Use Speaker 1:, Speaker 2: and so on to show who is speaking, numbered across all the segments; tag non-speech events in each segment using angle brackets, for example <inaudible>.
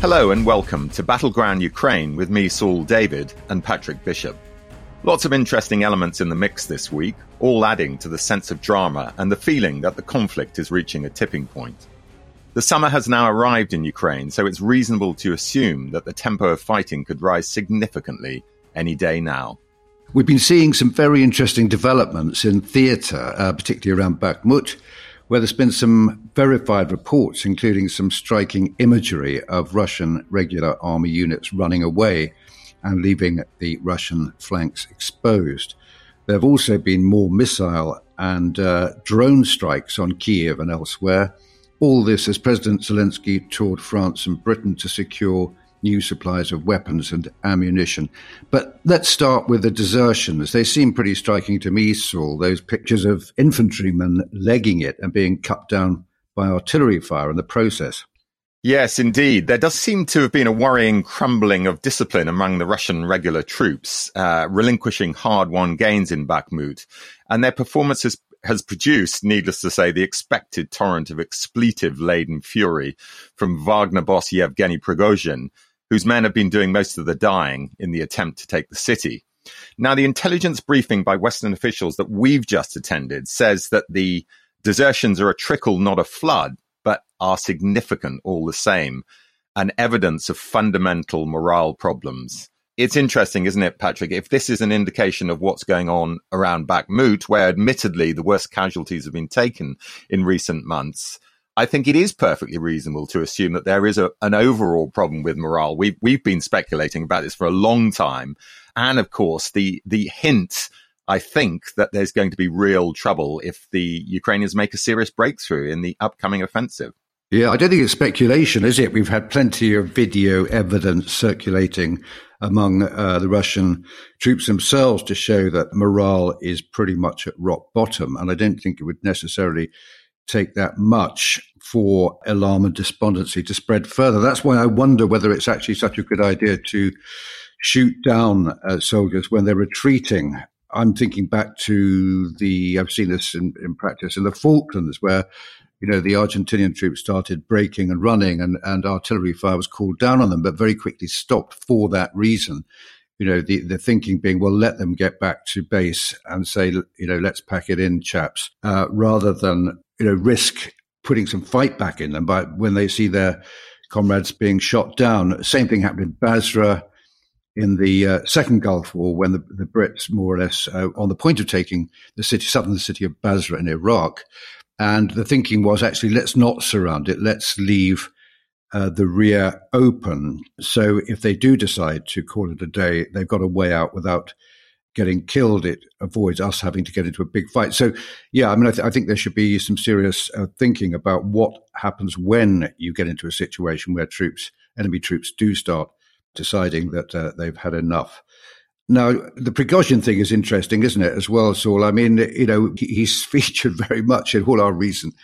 Speaker 1: Hello and welcome to Battleground Ukraine with me, Saul David, and Patrick Bishop. Lots of interesting elements in the mix this week, all adding to the sense of drama and the feeling that the conflict is reaching a tipping point. The summer has now arrived in Ukraine, so it's reasonable to assume that the tempo of fighting could rise significantly any day now.
Speaker 2: We've been seeing some very interesting developments in theatre, uh, particularly around Bakhmut where there's been some verified reports, including some striking imagery of Russian regular army units running away and leaving the Russian flanks exposed. There have also been more missile and uh, drone strikes on Kiev and elsewhere. All this as President Zelensky toured France and Britain to secure new supplies of weapons and ammunition. But let's start with the desertions. They seem pretty striking to me, Saul, those pictures of infantrymen legging it and being cut down by artillery fire in the process.
Speaker 1: Yes, indeed. There does seem to have been a worrying crumbling of discipline among the Russian regular troops, uh, relinquishing hard won gains in Bakhmut. And their performance has, has produced, needless to say, the expected torrent of expletive laden fury from Wagner boss Yevgeny Prigozhin, whose men have been doing most of the dying in the attempt to take the city. Now, the intelligence briefing by Western officials that we've just attended says that the desertions are a trickle, not a flood, but are significant all the same, and evidence of fundamental morale problems. It's interesting, isn't it, Patrick? If this is an indication of what's going on around Bakhmut, where admittedly the worst casualties have been taken in recent months, I think it is perfectly reasonable to assume that there is a, an overall problem with morale. We've, we've been speculating about this for a long time. And of course, the, the hint, I think that there's going to be real trouble if the Ukrainians make a serious breakthrough in the upcoming offensive.
Speaker 2: Yeah, I don't think it's speculation, is it? We've had plenty of video evidence circulating among uh, the Russian troops themselves to show that morale is pretty much at rock bottom. And I don't think it would necessarily take that much for alarm and despondency to spread further. That's why I wonder whether it's actually such a good idea to shoot down uh, soldiers when they're retreating. I'm thinking back to the, I've seen this in, in practice in the Falklands where, you know, the Argentinian troops started breaking and running and, and artillery fire was called down on them, but very quickly stopped for that reason you know, the, the thinking being, well, let them get back to base and say, you know, let's pack it in, chaps, uh, rather than, you know, risk putting some fight back in them. by when they see their comrades being shot down, same thing happened in Basra in the uh, second Gulf War when the, the Brits more or less uh, on the point of taking the city, southern city of Basra in Iraq. And the thinking was actually, let's not surround it. Let's leave uh, the rear open. So if they do decide to call it a day, they've got a way out without getting killed. It avoids us having to get into a big fight. So, yeah, I mean, I, th- I think there should be some serious uh, thinking about what happens when you get into a situation where troops, enemy troops, do start deciding that uh, they've had enough. Now, the Prigozhin thing is interesting, isn't it, as well, Saul? I mean, you know, he's <laughs> featured very much in all our recent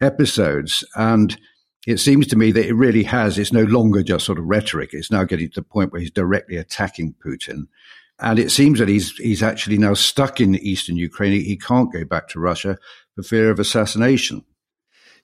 Speaker 2: episodes. And it seems to me that it really has, it's no longer just sort of rhetoric. It's now getting to the point where he's directly attacking Putin. And it seems that he's, he's actually now stuck in eastern Ukraine. He can't go back to Russia for fear of assassination.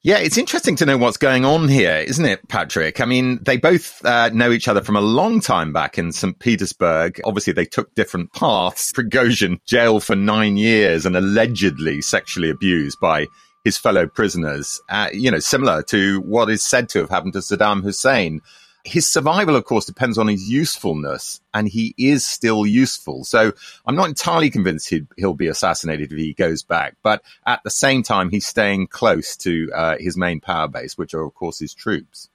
Speaker 1: Yeah, it's interesting to know what's going on here, isn't it, Patrick? I mean, they both uh, know each other from a long time back in St. Petersburg. Obviously, they took different paths. <laughs> Prigozhin jailed for nine years and allegedly sexually abused by his fellow prisoners, uh, you know, similar to what is said to have happened to Saddam Hussein. His survival, of course, depends on his usefulness, and he is still useful. So I'm not entirely convinced he will be assassinated if he goes back. But at the same time, he's staying close to uh, his main power base, which are, of course, his troops.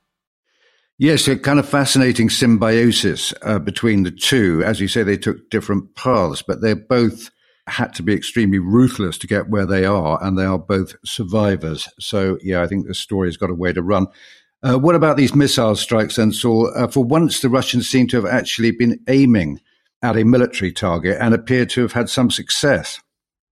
Speaker 2: Yes, a kind of fascinating symbiosis uh, between the two. As you say, they took different paths, but they both had to be extremely ruthless to get where they are, and they are both survivors. So, yeah, I think the story's got a way to run. Uh, what about these missile strikes then, Saul? Uh, for once, the Russians seem to have actually been aiming at a military target and appear to have had some success.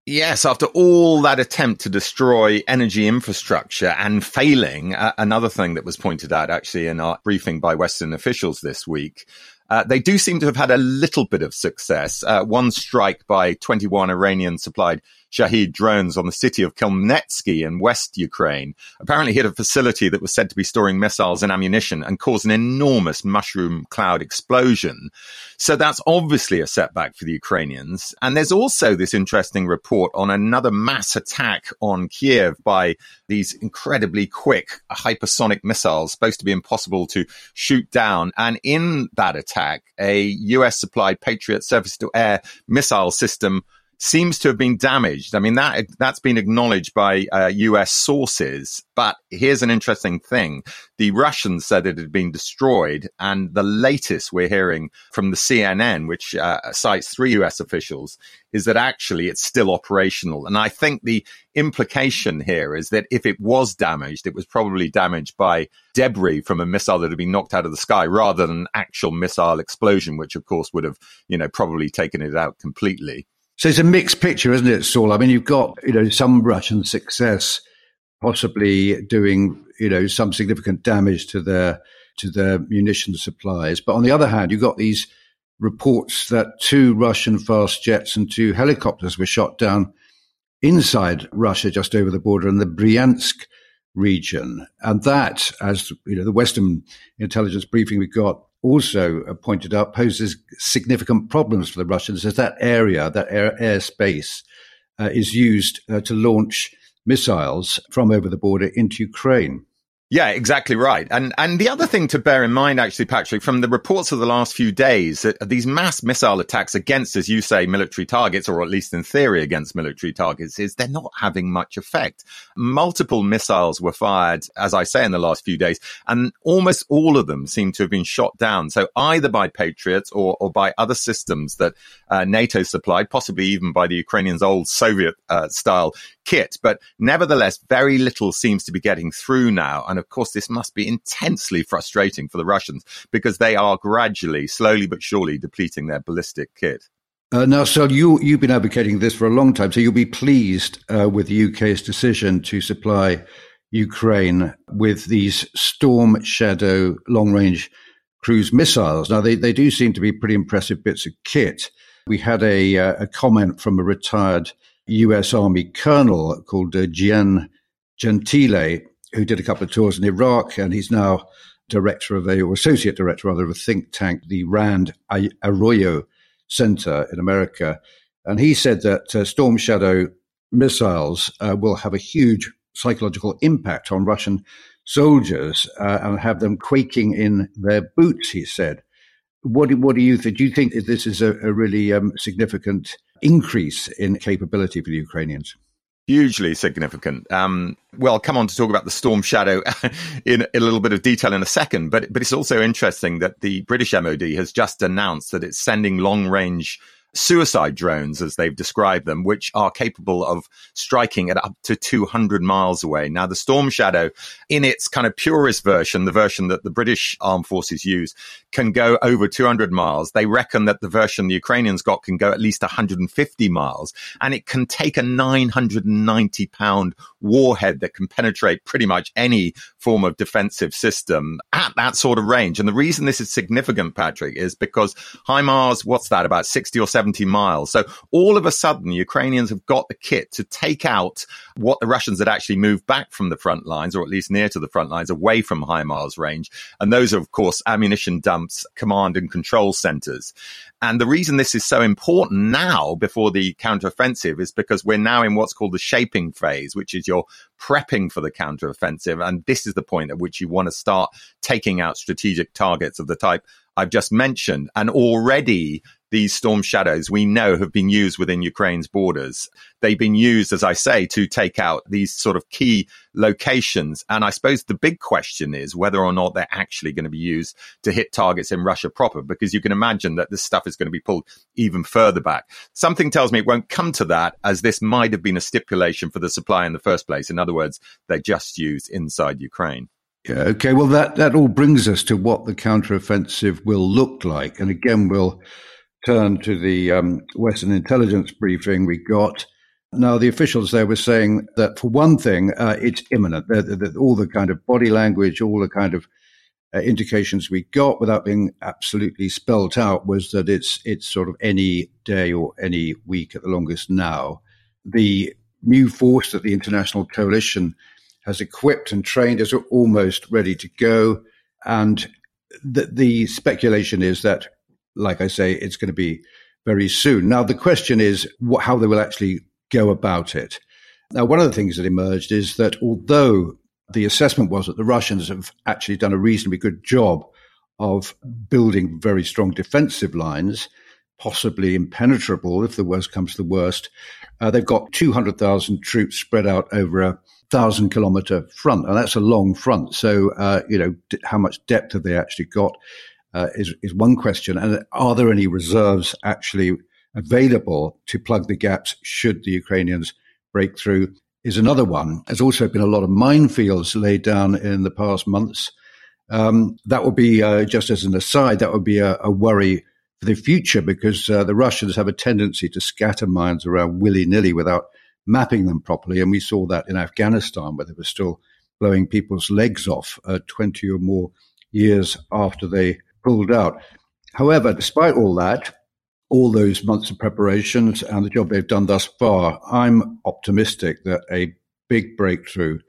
Speaker 1: Yes, after all that attempt to destroy energy infrastructure and failing, uh, another thing that was pointed out actually in our briefing by Western officials this week, uh, they do seem to have had a little bit of success. Uh, one strike by 21 Iranian supplied Shahed drones on the city of Khmelnytskyi in West Ukraine apparently hit a facility that was said to be storing missiles and ammunition and caused an enormous mushroom cloud explosion. So that's obviously a setback for the Ukrainians. And there's also this interesting report on another mass attack on Kiev by these incredibly quick hypersonic missiles supposed to be impossible to shoot down. And in that attack, a US supplied Patriot surface to air missile system seems to have been damaged. I mean, that, that's been acknowledged by uh, US sources. But here's an interesting thing. The Russians said it had been destroyed. And the latest we're hearing from the CNN, which uh, cites three US officials, is that actually it's still operational. And I think the implication here is that if it was damaged, it was probably damaged by debris from a missile that had been knocked out of the sky rather than an actual missile explosion, which of course would have, you know, probably taken it out completely.
Speaker 2: So it's a mixed picture, isn't it, Saul? I mean, you've got, you know, some Russian success possibly doing, you know, some significant damage to their to their munition supplies. But on the other hand, you've got these reports that two Russian fast jets and two helicopters were shot down inside Russia, just over the border in the Bryansk region. And that, as you know, the Western intelligence briefing we got also pointed out poses significant problems for the Russians as that area, that air, airspace, uh, is used uh, to launch missiles from over the border into Ukraine.
Speaker 1: Yeah, exactly right. And and the other thing to bear in mind, actually, Patrick, from the reports of the last few days, that these mass missile attacks against, as you say, military targets, or at least in theory against military targets, is they're not having much effect. Multiple missiles were fired, as I say, in the last few days, and almost all of them seem to have been shot down. So either by Patriots or, or by other systems that uh, NATO supplied, possibly even by the Ukrainians' old Soviet uh, style kit. But nevertheless, very little seems to be getting through now. And of course, this must be intensely frustrating for the Russians because they are gradually, slowly but surely depleting their ballistic kit.
Speaker 2: Uh, now, so you, you've been advocating this for a long time. So you'll be pleased uh, with the UK's decision to supply Ukraine with these Storm Shadow long range cruise missiles. Now, they, they do seem to be pretty impressive bits of kit. We had a, uh, a comment from a retired US Army colonel called uh, Gian Gentile, who did a couple of tours in Iraq, and he's now director of a, or associate director rather, of a think tank, the Rand Arroyo Center in America. And he said that uh, Storm Shadow missiles uh, will have a huge psychological impact on Russian soldiers uh, and have them quaking in their boots, he said. What, what do you think? Do you think that this is a, a really um, significant increase in capability for the Ukrainians?
Speaker 1: Hugely significant. Um, well, come on to talk about the Storm Shadow in, <laughs> in, a little bit of detail in a second, but but it's also interesting that the British MOD has just announced that it's sending long range suicide drones, as they've described them, which are capable of striking at up to 200 miles away. Now, the Storm Shadow, in its kind of purest version, the version that the British armed forces use, can go over 200 miles. They reckon that the version the Ukrainians got can go at least 150 miles, and it can take a 990 pound warhead that can penetrate pretty much any form of defensive system at that sort of range. And the reason this is significant, Patrick, is because HIMARS, what's that, about 60 or 70 miles. So all of a sudden, Ukrainians have got the kit to take out what the Russians had actually moved back from the front lines, or at least near to the front lines, away from HIMARS range. And those are, of course, ammunition dumps, command and control centers. And the reason this is so important now before the counteroffensive is because we're now in what's called the shaping phase, which is you're prepping for the counteroffensive. And this is the point at which you want to start taking out strategic targets of the type I've just mentioned. And already these storm shadows we know have been used within Ukraine's borders. They've been used, as I say, to take out these sort of key locations. And I suppose the big question is whether or not they're actually going to be used to hit targets in Russia proper, because you can imagine that this stuff is going to be pulled even further back. Something tells me it won't come to that, as this might have been a stipulation for the supply in the first place. In other words, they're just used inside Ukraine.
Speaker 2: Yeah, okay. Well, that, that all brings us to what the counteroffensive will look like. And again, we'll turn to the um, Western intelligence briefing we got. Now, the officials there were saying that for one thing, uh, it's imminent. All the kind of body language, all the kind of uh, indications we got without being absolutely spelt out was that it's it's sort of any day or any week at the longest now. The new force that the international coalition has equipped and trained is almost ready to go. And the, the speculation is that, like I say, it's going to be very soon. Now, the question is what, how they will actually go about it. Now, one of the things that emerged is that although the assessment was that the Russians have actually done a reasonably good job of building very strong defensive lines, possibly impenetrable if the worst comes to the worst. Uh, they've got 200,000 troops spread out over a thousand kilometer front, and that's a long front. So, uh, you know, d- how much depth have they actually got uh, is is one question. And are there any reserves actually available to plug the gaps should the Ukrainians break through? Is another one. There's also been a lot of minefields laid down in the past months. Um, that would be uh, just as an aside. That would be a, a worry for the future because uh, the Russians have a tendency to scatter mines around willy nilly without mapping them properly. And we saw that in Afghanistan, where they were still blowing people's legs off uh, 20 or more years after they pulled out. However, despite all that, all those months of preparations and the job they've done thus far, I'm optimistic that a big breakthrough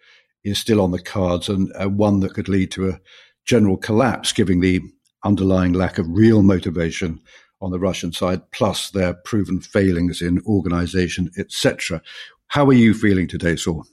Speaker 2: is still on the cards and uh, one that could lead to a general collapse, given the underlying lack of real motivation on the Russian side, plus their proven failings in organization, etc. How are you feeling today, Saul?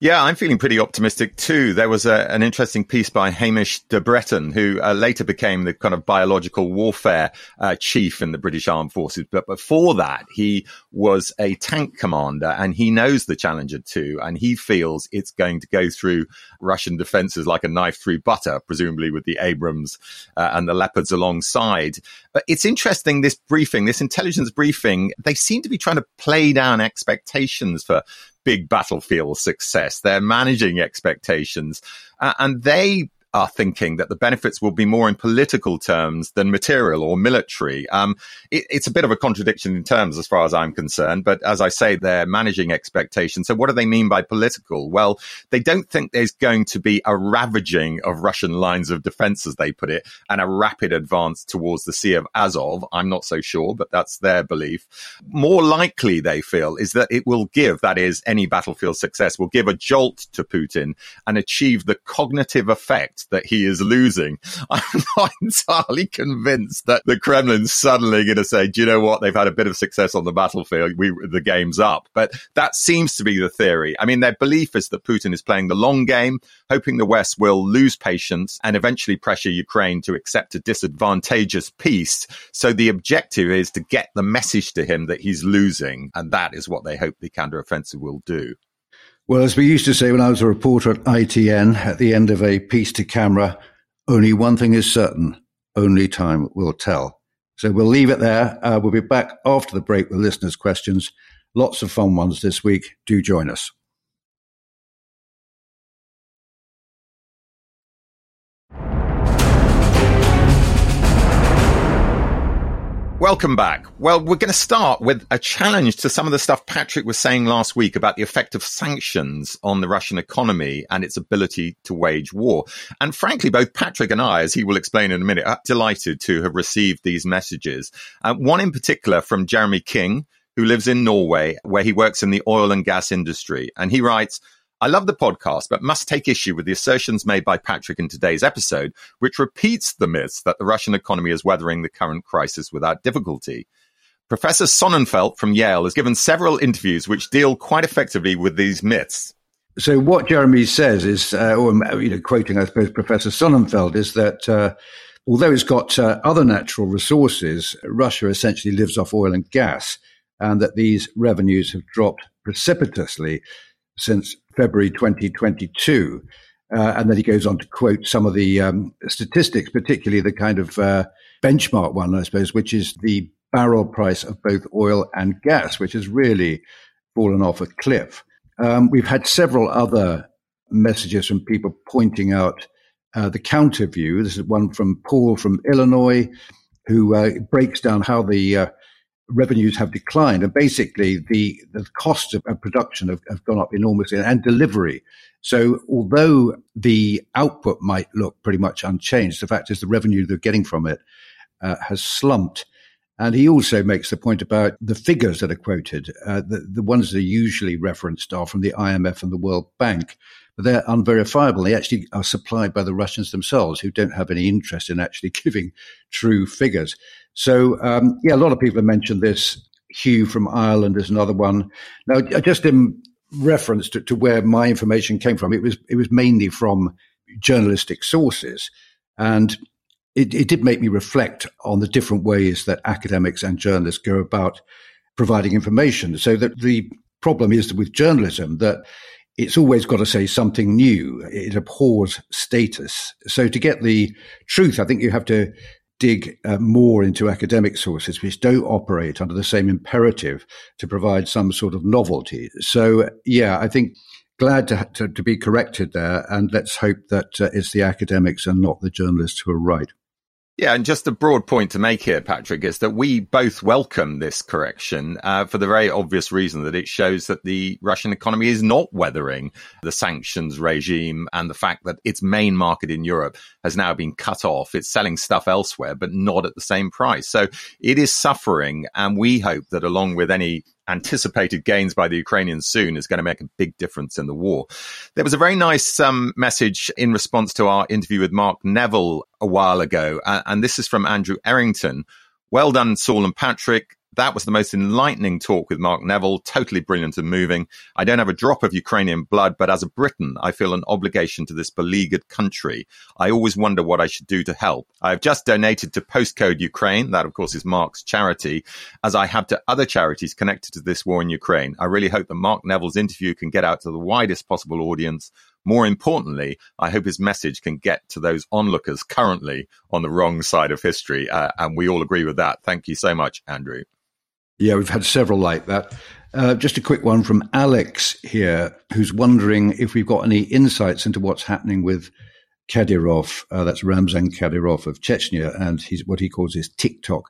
Speaker 1: Yeah, I'm feeling pretty optimistic too. There was a, an interesting piece by Hamish de Bretton, who uh, later became the kind of biological warfare uh, chief in the British Armed Forces. But before that, he was a tank commander and he knows the Challenger 2 and he feels it's going to go through Russian defenses like a knife through butter, presumably with the Abrams uh, and the Leopards alongside. But it's interesting, this briefing, this intelligence briefing, they seem to be trying to play down expectations for big battlefield success. They're managing expectations uh, and they are thinking that the benefits will be more in political terms than material or military. Um, it, it's a bit of a contradiction in terms as far as I'm concerned, but as I say, they're managing expectations. So what do they mean by political? Well, they don't think there's going to be a ravaging of Russian lines of defense, as they put it, and a rapid advance towards the Sea of Azov. I'm not so sure, but that's their belief. More likely, they feel, is that it will give, that is, any battlefield success will give a jolt to Putin and achieve the cognitive effect that he is losing. <laughs> I'm not entirely convinced that the Kremlin's suddenly going to say, do you know what? They've had a bit of success on the battlefield. We, the game's up. But that seems to be the theory. I mean, their belief is that Putin is playing the long game, hoping the West will lose patience and eventually pressure Ukraine to accept a disadvantageous peace. So the objective is to get the message to him that he's losing. And that is what they hope the counteroffensive will do.
Speaker 2: Well, as we used to say when I was a reporter at ITN, at the end of a piece to camera, only one thing is certain only time will tell. So we'll leave it there. Uh, we'll be back after the break with listeners' questions. Lots of fun ones this week. Do join us.
Speaker 1: Welcome back. Well, we're going to start with a challenge to some of the stuff Patrick was saying last week about the effect of sanctions on the Russian economy and its ability to wage war. And frankly, both Patrick and I, as he will explain in a minute, are delighted to have received these messages. Uh, one in particular from Jeremy King, who lives in Norway, where he works in the oil and gas industry. And he writes, I love the podcast, but must take issue with the assertions made by Patrick in today's episode, which repeats the myths that the Russian economy is weathering the current crisis without difficulty. Professor Sonnenfeld from Yale has given several interviews which deal quite effectively with these myths.
Speaker 2: So what Jeremy says is, uh, or you know, quoting I suppose Professor Sonnenfeld, is that uh, although it's got uh, other natural resources, Russia essentially lives off oil and gas, and that these revenues have dropped precipitously since February 2022. Uh, and then he goes on to quote some of the um, statistics, particularly the kind of uh, benchmark one, I suppose, which is the barrel price of both oil and gas, which has really fallen off a cliff. Um, we've had several other messages from people pointing out uh, the counter view. This is one from Paul from Illinois, who uh, breaks down how the uh, revenues have declined. And basically, the, the costs of, of production have, have, gone up enormously and delivery. So, although the output might look pretty much unchanged, the fact is the revenue they're getting from it uh, has slumped. And he also makes the point about the figures that are quoted. Uh, the, the ones that are usually referenced are from the IMF and the World Bank, but they're unverifiable. They actually are supplied by the Russians themselves, who don't have any interest in actually <laughs> giving true figures. So, um, yeah, a lot of people have mentioned this. Hugh from Ireland is another one. Now, just in reference to, to where my information came from, it was it was mainly from journalistic sources, and it, it did make me reflect on the different ways that academics and journalists go about providing information. So that the problem is with journalism that it's always got to say something new. It abhors status. So to get the truth, I think you have to dig uh, more into academic sources which don't operate under the same imperative to provide some sort of novelty. So yeah, I think glad to, to, to be corrected there. And let's hope that uh, it's the academics and not the journalists who are right.
Speaker 1: Yeah, and just a broad point to make here, Patrick, is that we both welcome this correction uh, for the very obvious reason that it shows that the Russian economy is not weathering the sanctions regime and the fact that its main market in Europe has now been cut off. It's selling stuff elsewhere, but not at the same price. So it is suffering. And we hope that along with any anticipated gains by the Ukrainians soon is going to make a big difference in the war. There was a very nice um, message in response to our interview with Mark Neville a while ago, uh, and this is from Andrew Errington. Well done, Saul and Patrick. That was the most enlightening talk with Mark Neville. Totally brilliant and moving. I don't have a drop of Ukrainian blood, but as a Briton, I feel an obligation to this beleaguered country. I always wonder what I should do to help. I have just donated to Postcode Ukraine. That, of course, is Mark's charity, as I have to other charities connected to this war in Ukraine. I really hope that Mark Neville's interview can get out to the widest possible audience. More importantly, I hope his message can get to those onlookers currently on the wrong side of history. Uh, and we all agree with that. Thank you so much, Andrew.
Speaker 2: Yeah, we've had several like that. Uh, just a quick one from Alex here, who's wondering if we've got any insights into what's happening with Kadyrov. Uh, that's Ramzan Kadyrov of Chechnya, and he's what he calls his TikTok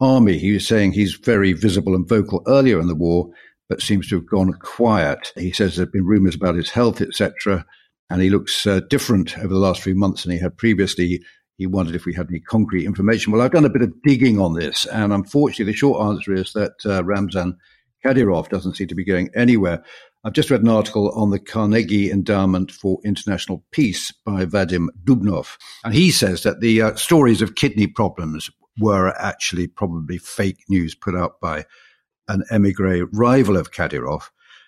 Speaker 2: army. He was saying he's very visible and vocal earlier in the war, but seems to have gone quiet. He says there have been rumors about his health, etc., and he looks uh, different over the last few months than he had previously. He wondered if we had any concrete information. Well, I've done a bit of digging on this, and unfortunately, the short answer is that uh, Ramzan Kadyrov doesn't seem to be going anywhere. I've just read an article on the Carnegie Endowment for International Peace by Vadim Dubnov, and he says that the uh, stories of kidney problems were actually probably fake news put out by an emigre rival of Kadyrov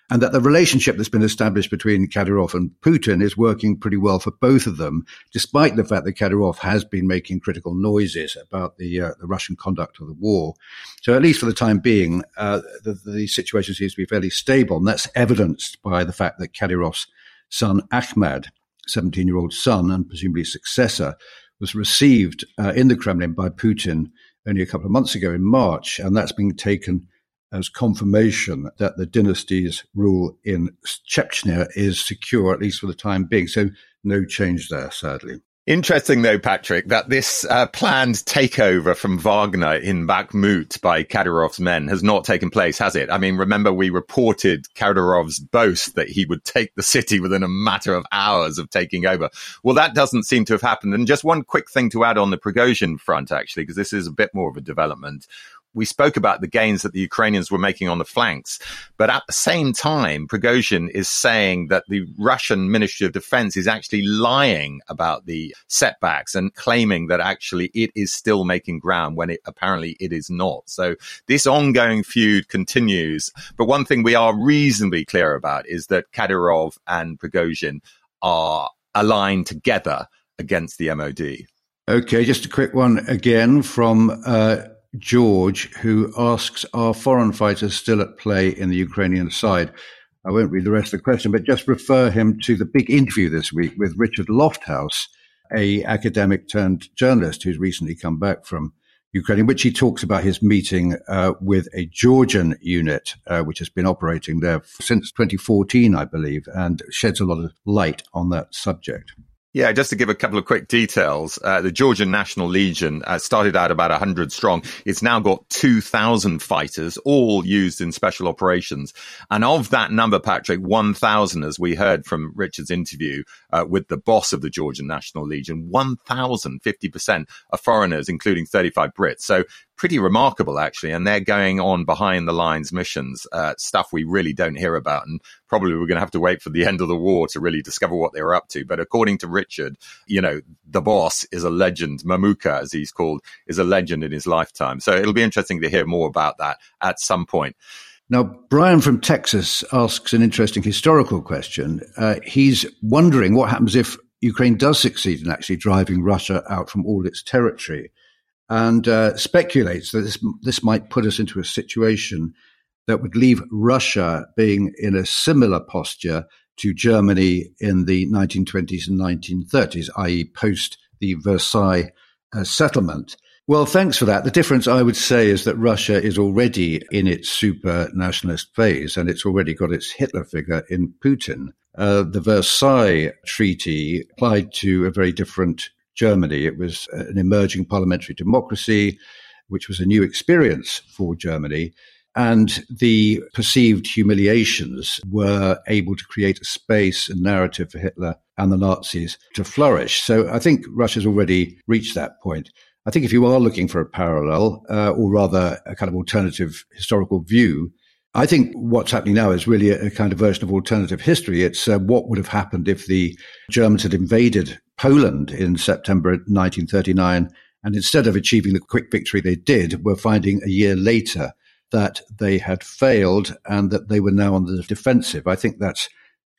Speaker 2: and that the relationship that's been established between Kadyrov and Putin is working pretty well for both of them, despite the fact that Kadyrov has been making critical noises about the uh, the Russian conduct of the war. So, at least for the time being, uh, the, the situation seems to be fairly stable, and that's evidenced by the fact that Kadyrov's son Ahmad, 17 year old son and presumably successor, was received uh, in the Kremlin by Putin only a couple of months ago in March, and that's been taken as confirmation that the dynasty's rule in Chechnya is secure, at least for the time being. So no change there, sadly.
Speaker 1: Interesting, though, Patrick, that this uh, planned takeover from Wagner in Bakhmut by Kadyrov's men has not taken place, has it? I mean, remember we reported Kadyrov's boast that he would take the city within a matter of hours of taking over. Well, that doesn't seem to have happened. And just one quick thing to add on the Prigozhin front, actually, because this is a bit more of a development we spoke about the gains that the Ukrainians were making on the flanks. But at the same time, Prigozhin is saying that the Russian Ministry of Defense is actually lying about the setbacks and claiming that actually it is still making ground when it apparently it is not. So this ongoing feud continues. But one thing we are reasonably clear about is that Kadyrov and Prigozhin are aligned together against the MOD.
Speaker 2: Okay, just a quick one again from uh, George, who asks Are foreign fighters still at play in the Ukrainian side? I won't read the rest of the question, but just refer him to the big interview this week with Richard Lofthouse, a academic turned journalist who's recently come back from Ukraine, in which he talks about his meeting uh, with a Georgian unit, uh, which has been operating there since 2014, I believe, and sheds a lot of light on that subject.
Speaker 1: Yeah, just to give a couple of quick details, uh, the Georgian National Legion uh, started out about 100 strong. It's now got 2,000 fighters, all used in special operations. And of that number, Patrick, 1,000, as we heard from Richard's interview uh, with the boss of the Georgian National Legion, 1,000, 50% are foreigners, including 35 Brits. So pretty remarkable, actually. And they're going on behind the lines missions, uh, stuff we really don't hear about. And probably we're going to have to wait for the <laughs> end of the war to really discover what they were up to. But according to Richard, you know, the boss is a legend. Mamuka, as he's called, is a legend in his lifetime. So it'll be interesting to hear more about that at some point.
Speaker 2: Now, Brian from Texas asks an interesting historical question. Uh, he's wondering what happens if Ukraine does succeed in actually driving Russia out from all its territory and uh, speculates that this, this might put us into a situation that would leave Russia being in a similar posture to Germany in the 1920s and 1930s, i.e., post the Versailles uh, settlement. Well, thanks for that. The difference, I would say, is that Russia is already in its super nationalist phase and it's already got its Hitler figure in Putin. Uh, the Versailles Treaty applied to a very different Germany. It was an emerging parliamentary democracy, which was a new experience for Germany. And the perceived humiliations were able to create a space and narrative for Hitler and the Nazis to flourish. So I think Russia's already reached that point. I think if you are looking for a parallel, uh, or rather a kind of alternative historical view, I think what's happening now is really a, a kind of version of alternative history. It's uh, what would have happened if the Germans had invaded Poland in September 1939. And instead of achieving the quick victory they did, were finding a year later that they had failed and that they were now on the defensive. I think that's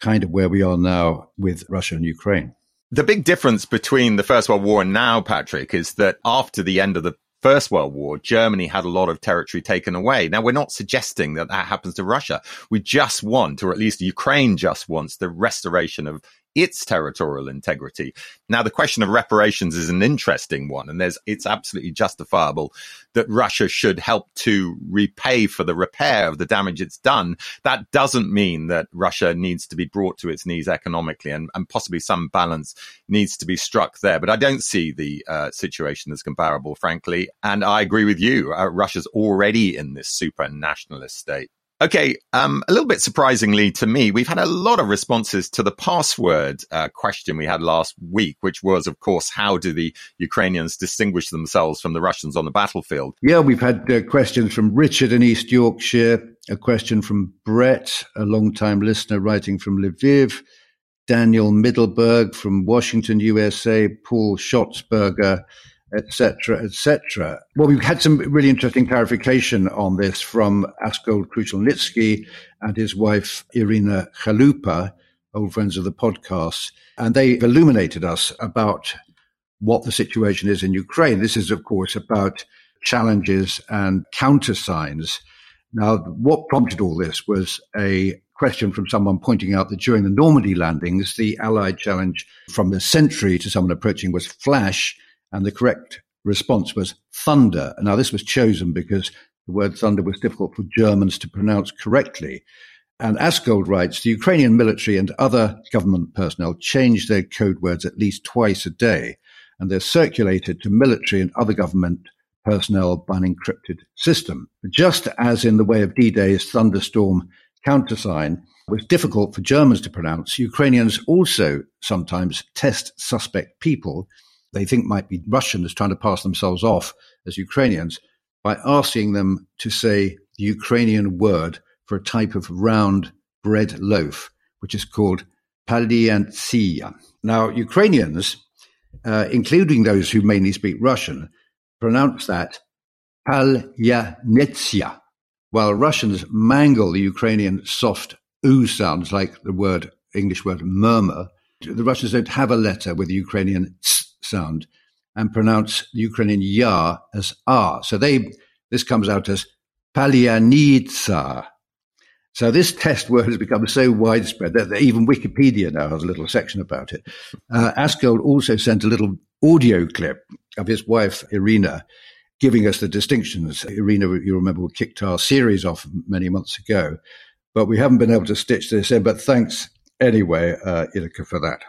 Speaker 2: kind of where we are now with Russia and Ukraine.
Speaker 1: The big difference between the First World War and now, Patrick, is that after the end of the First World War, Germany had a lot of territory taken away. Now, we're not suggesting that that happens to Russia. We just want, or at least Ukraine just wants, the restoration of its territorial integrity. Now, the question of reparations is an interesting one, and there's it's absolutely justifiable that Russia should help to repay for the repair of the damage it's done. That doesn't mean that Russia needs to be brought to its knees economically, and, and possibly some balance needs to be struck there. But I don't see the uh, situation as comparable, frankly. And I agree with you. Uh, Russia's already in this super nationalist state. Okay, um, a little bit surprisingly to me, we've had a lot of responses to the password uh, question we had last week, which was, of course, how do the Ukrainians distinguish themselves from the Russians on the battlefield?
Speaker 2: Yeah, we've had uh, questions from Richard in East Yorkshire, a question from Brett, a long-time listener writing from Lviv, Daniel Middleberg from Washington, USA, Paul Schotzberger etc., etc. Well, we've had some really interesting clarification on this from Askold Krushelnycky and his wife Irina Chalupa, old friends of the podcast, and they illuminated us about what the situation is in Ukraine. This is, of course, about challenges and countersigns. Now, what prompted all this was a question from someone pointing out that during the Normandy landings, the Allied challenge from the sentry to someone approaching was flash, and the correct response was thunder. Now, this was chosen because the word thunder was difficult for Germans to pronounce correctly. And Askold writes, the Ukrainian military and other government personnel change their code words at least twice a day, and they're circulated to military and other government personnel by an encrypted system. Just as in the way of D-Day's thunderstorm countersign was difficult for Germans to pronounce, Ukrainians also sometimes test suspect people they think might be Russians trying to pass themselves off as Ukrainians by asking them to say the Ukrainian word for a type of round bread loaf, which is called paliantsia. Now, Ukrainians, uh, including those who mainly speak Russian, pronounce that palyanetsia, while Russians mangle the Ukrainian soft oo sounds like the word English word murmur. The Russians don't have a letter with the Ukrainian ts sound. and pronounce the Ukrainian ya as ah. So they this comes out as palyanitsa. So this test <laughs> word has become so widespread that even Wikipedia now has a little section about it. Uh, Askold also sent a little audio clip of his wife Irina giving us the distinctions. Irina, you remember, we kicked our series off many months ago, but we haven't been able to stitch this in. But thanks anyway, uh, for that.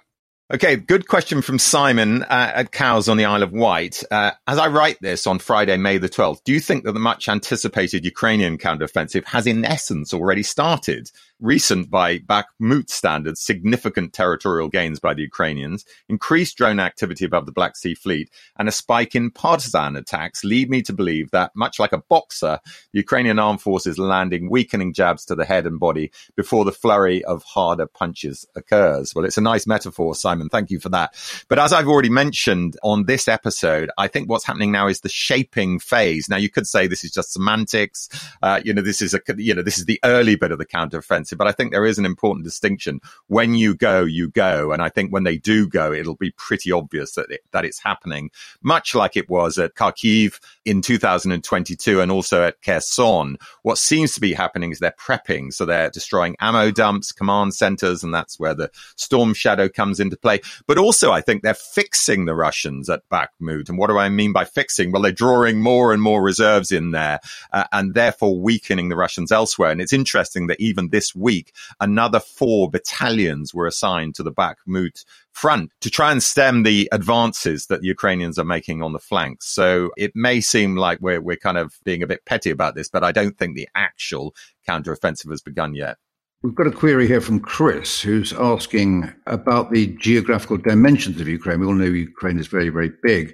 Speaker 1: Okay, good question from Simon uh, at Cowes on the Isle of Wight. Uh, as I write this on Friday, May the 12th, do you think that the much anticipated Ukrainian counteroffensive has in essence already started? Recent by Bakhmut standards, significant territorial gains by the Ukrainians, increased drone activity above the Black Sea Fleet, and a spike in partisan attacks lead me to believe that, much like a boxer, the Ukrainian armed forces landing weakening jabs to the head and body before the flurry of harder punches occurs. Well, it's a nice metaphor, Simon. Thank you for that. But as I've already mentioned on this episode, I think what's happening now is the shaping phase. Now, you could say this is just semantics. Uh, you know, this is a, you know, this is the early bit of the counteroffensive but I think there is an important distinction. When you go, you go. And I think when they do go, it'll be pretty obvious that, it, that it's happening, much like it was at Kharkiv in 2022 and also at Kherson. What seems to be happening is they're prepping. So they're destroying ammo dumps, command centers, and that's where the storm shadow comes into play. But also, I think they're fixing the Russians at Bakhmut. And what do I mean by fixing? Well, they're drawing more and more reserves in there uh, and therefore weakening the Russians elsewhere. And it's interesting that even this week, another four battalions were assigned to the Bakhmut front to try and stem the advances that the Ukrainians are making on the flanks. So it may seem like we're, we're kind of being a bit petty about this, but I don't think the actual counteroffensive has begun yet.
Speaker 2: We've got a query here from Chris, who's asking about the geographical dimensions of Ukraine. We all know Ukraine is very, very big.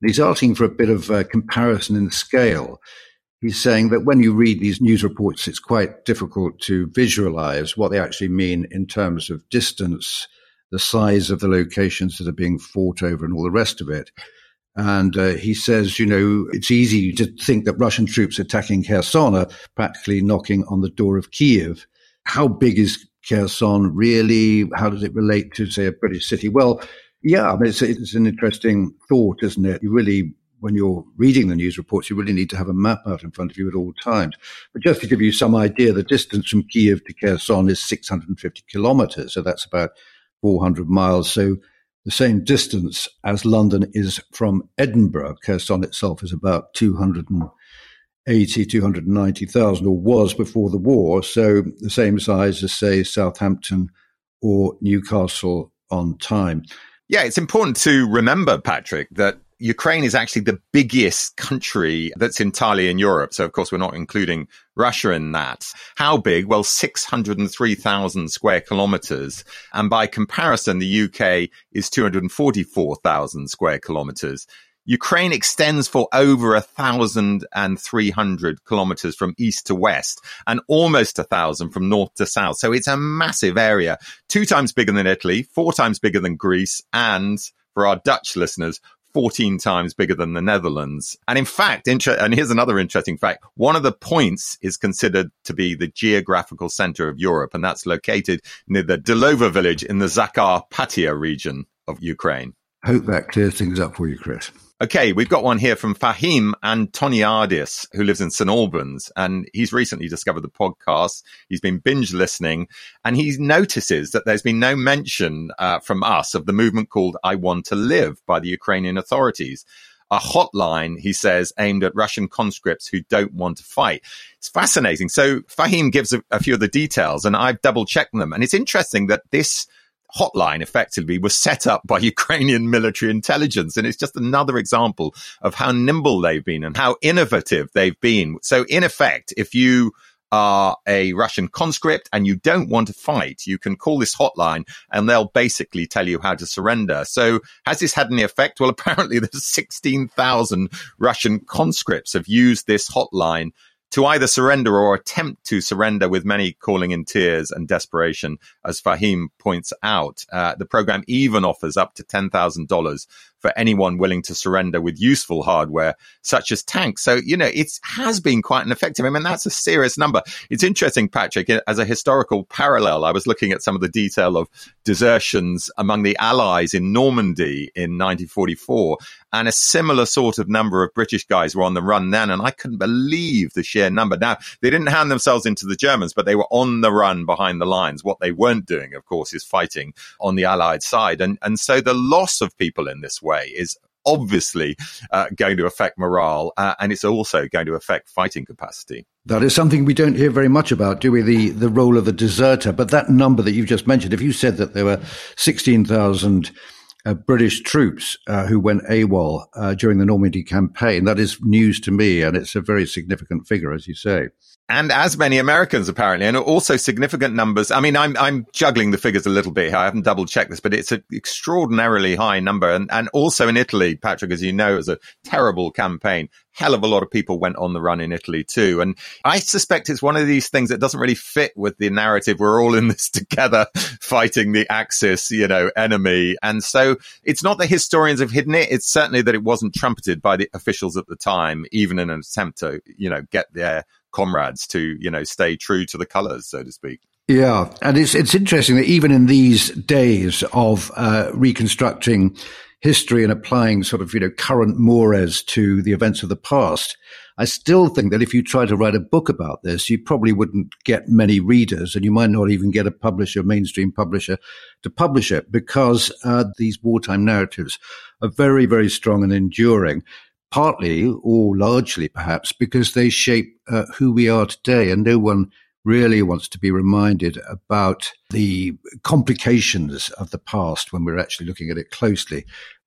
Speaker 2: And he's asking for a bit of uh, comparison in scale he's saying that when you read these news reports, it's quite difficult to visualize what they actually mean in terms of distance, the size of the locations that are being fought over, and all the rest of it. And uh, he says, you know, it's easy to think that Russian troops attacking Kherson are practically knocking on the door of Kiev. How big is Kherson really? How does it relate to, say, a British city? Well, yeah, I mean, it's, it's an interesting thought, isn't it? You really when you're reading the news reports, you really need to have a map out in front of you at all times. But just to give you some idea, the distance from Kiev to Kherson is 650 kilometers. So that's about 400 miles. So the same distance as London is from Edinburgh. Kherson itself is about 280, 290,000 or was before the war. So the same size as say Southampton or Newcastle on Tyne.
Speaker 1: Yeah, it's important to remember, Patrick, that Ukraine is actually the biggest country that's entirely in Europe. So, of course, we're not including Russia in that. How big? Well, 603,000 square kilometers. And by comparison, the UK is 244,000 square kilometers. Ukraine extends for over a thousand and three hundred kilometers from east to west and almost a thousand from north to south. So it's a massive area, two times bigger than Italy, four times bigger than Greece, and for our Dutch listeners, 14 times bigger than the Netherlands. And in fact, inter- and here's another interesting fact. One of the points is considered to be the geographical center of Europe, and that's located near the Delovo village in the Zakarpattia region of Ukraine.
Speaker 2: Hope that clears things up for you, Chris.
Speaker 1: Okay, we've got one here from Fahim Antoniadis, who lives in St. Albans, and he's recently discovered the podcast. He's been binge listening, and he notices that there's been no mention uh, from us of the movement called I Want to Live by the Ukrainian authorities. A hotline, he says, aimed at Russian conscripts who don't want to fight. It's fascinating. So Fahim gives a, a few of the details, and I've double checked them. And it's interesting that this hotline effectively was set up by <laughs> Ukrainian military intelligence. And it's just another example of how nimble they've been and how innovative they've been. So in effect, if you are a Russian conscript and you don't want to fight, you can call this hotline and they'll basically tell you how to surrender. So has this had any effect? Well, <laughs> apparently there's 16,000 Russian conscripts have used this hotline to either surrender or attempt to surrender, with many calling in tears and desperation, as Fahim points out. Uh, the program even offers up to $10,000 for anyone willing to surrender with useful hardware, such as tanks. So, you know, it has been quite an effective. I mean, that's a serious number. It's interesting, Patrick, as a historical parallel, I was looking at some of the detail of desertions among the Allies in Normandy in 1944, and a similar sort of number of British guys were on the run then. And I couldn't believe the sheer number. Now, they didn't hand themselves into the Germans, but they were on the run behind the lines. What they weren't doing, of course, is fighting on the Allied side. And, and so the loss of people in this way is obviously uh, going to affect morale, uh, and it's also going to affect fighting capacity.
Speaker 2: That is something we don't hear very much about, do we? The the role of the deserter. But that number that you've just mentioned, if you said that there were sixteen thousand uh, British troops uh, who went AWOL uh, during the Normandy campaign. That is news to me, and it's a very significant figure, as you say.
Speaker 1: And as many Americans, apparently, and also significant numbers. I mean, I'm, I'm juggling the figures a little bit here. I haven't double checked this, but it's an extraordinarily high number. And, and also in Italy, Patrick, as you know, it was a terrible campaign hell of a lot of people went on the run in Italy too. And I suspect it's one of these things that doesn't really fit with the narrative. We're all in this <laughs> together fighting the Axis, you know, enemy. And so it's not that historians have hidden it. It's certainly that it wasn't trumpeted by the officials at the time, even in an attempt to, you know, get their comrades to, you know, stay true to the colors, so to speak.
Speaker 2: Yeah, and it's it's interesting that even in these days of uh, reconstructing history and applying sort of, you know, current mores to the events of the past, I still think that if you try to write a book about this, you probably wouldn't get many readers and you might not even get a publisher, mainstream publisher to publish it because uh, these wartime narratives are very, very strong and enduring. Partly or largely perhaps because they shape uh, who we are today and no one really wants to be reminded about the complications of the past when we're actually looking at it closely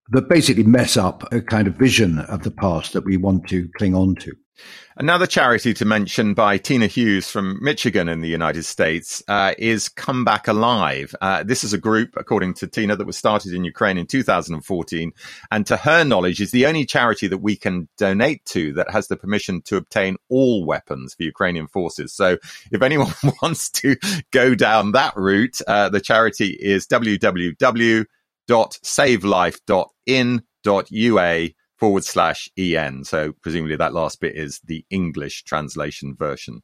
Speaker 2: that basically mess up a kind of vision of the past that we want to cling on to.
Speaker 1: Another charity to mention by Tina Hughes from Michigan in the United States uh, is Come Back Alive. Uh, this is a group, according to Tina, that was started in Ukraine in 2014. And to her knowledge, is the only charity that we can donate to that has the permission to obtain all weapons for Ukrainian forces. So if anyone <laughs> wants to go down that route, uh, the charity is www.savelife.in.ua forward slash en. So presumably that last bit is the English translation version.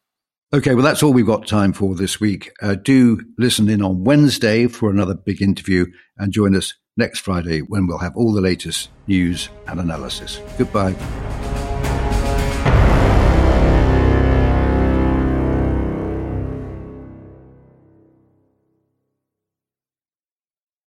Speaker 2: Okay, well, that's all we've got time for this week. Uh, do listen in on Wednesday for another big interview and join us next Friday when we'll have all the latest news and analysis. Goodbye.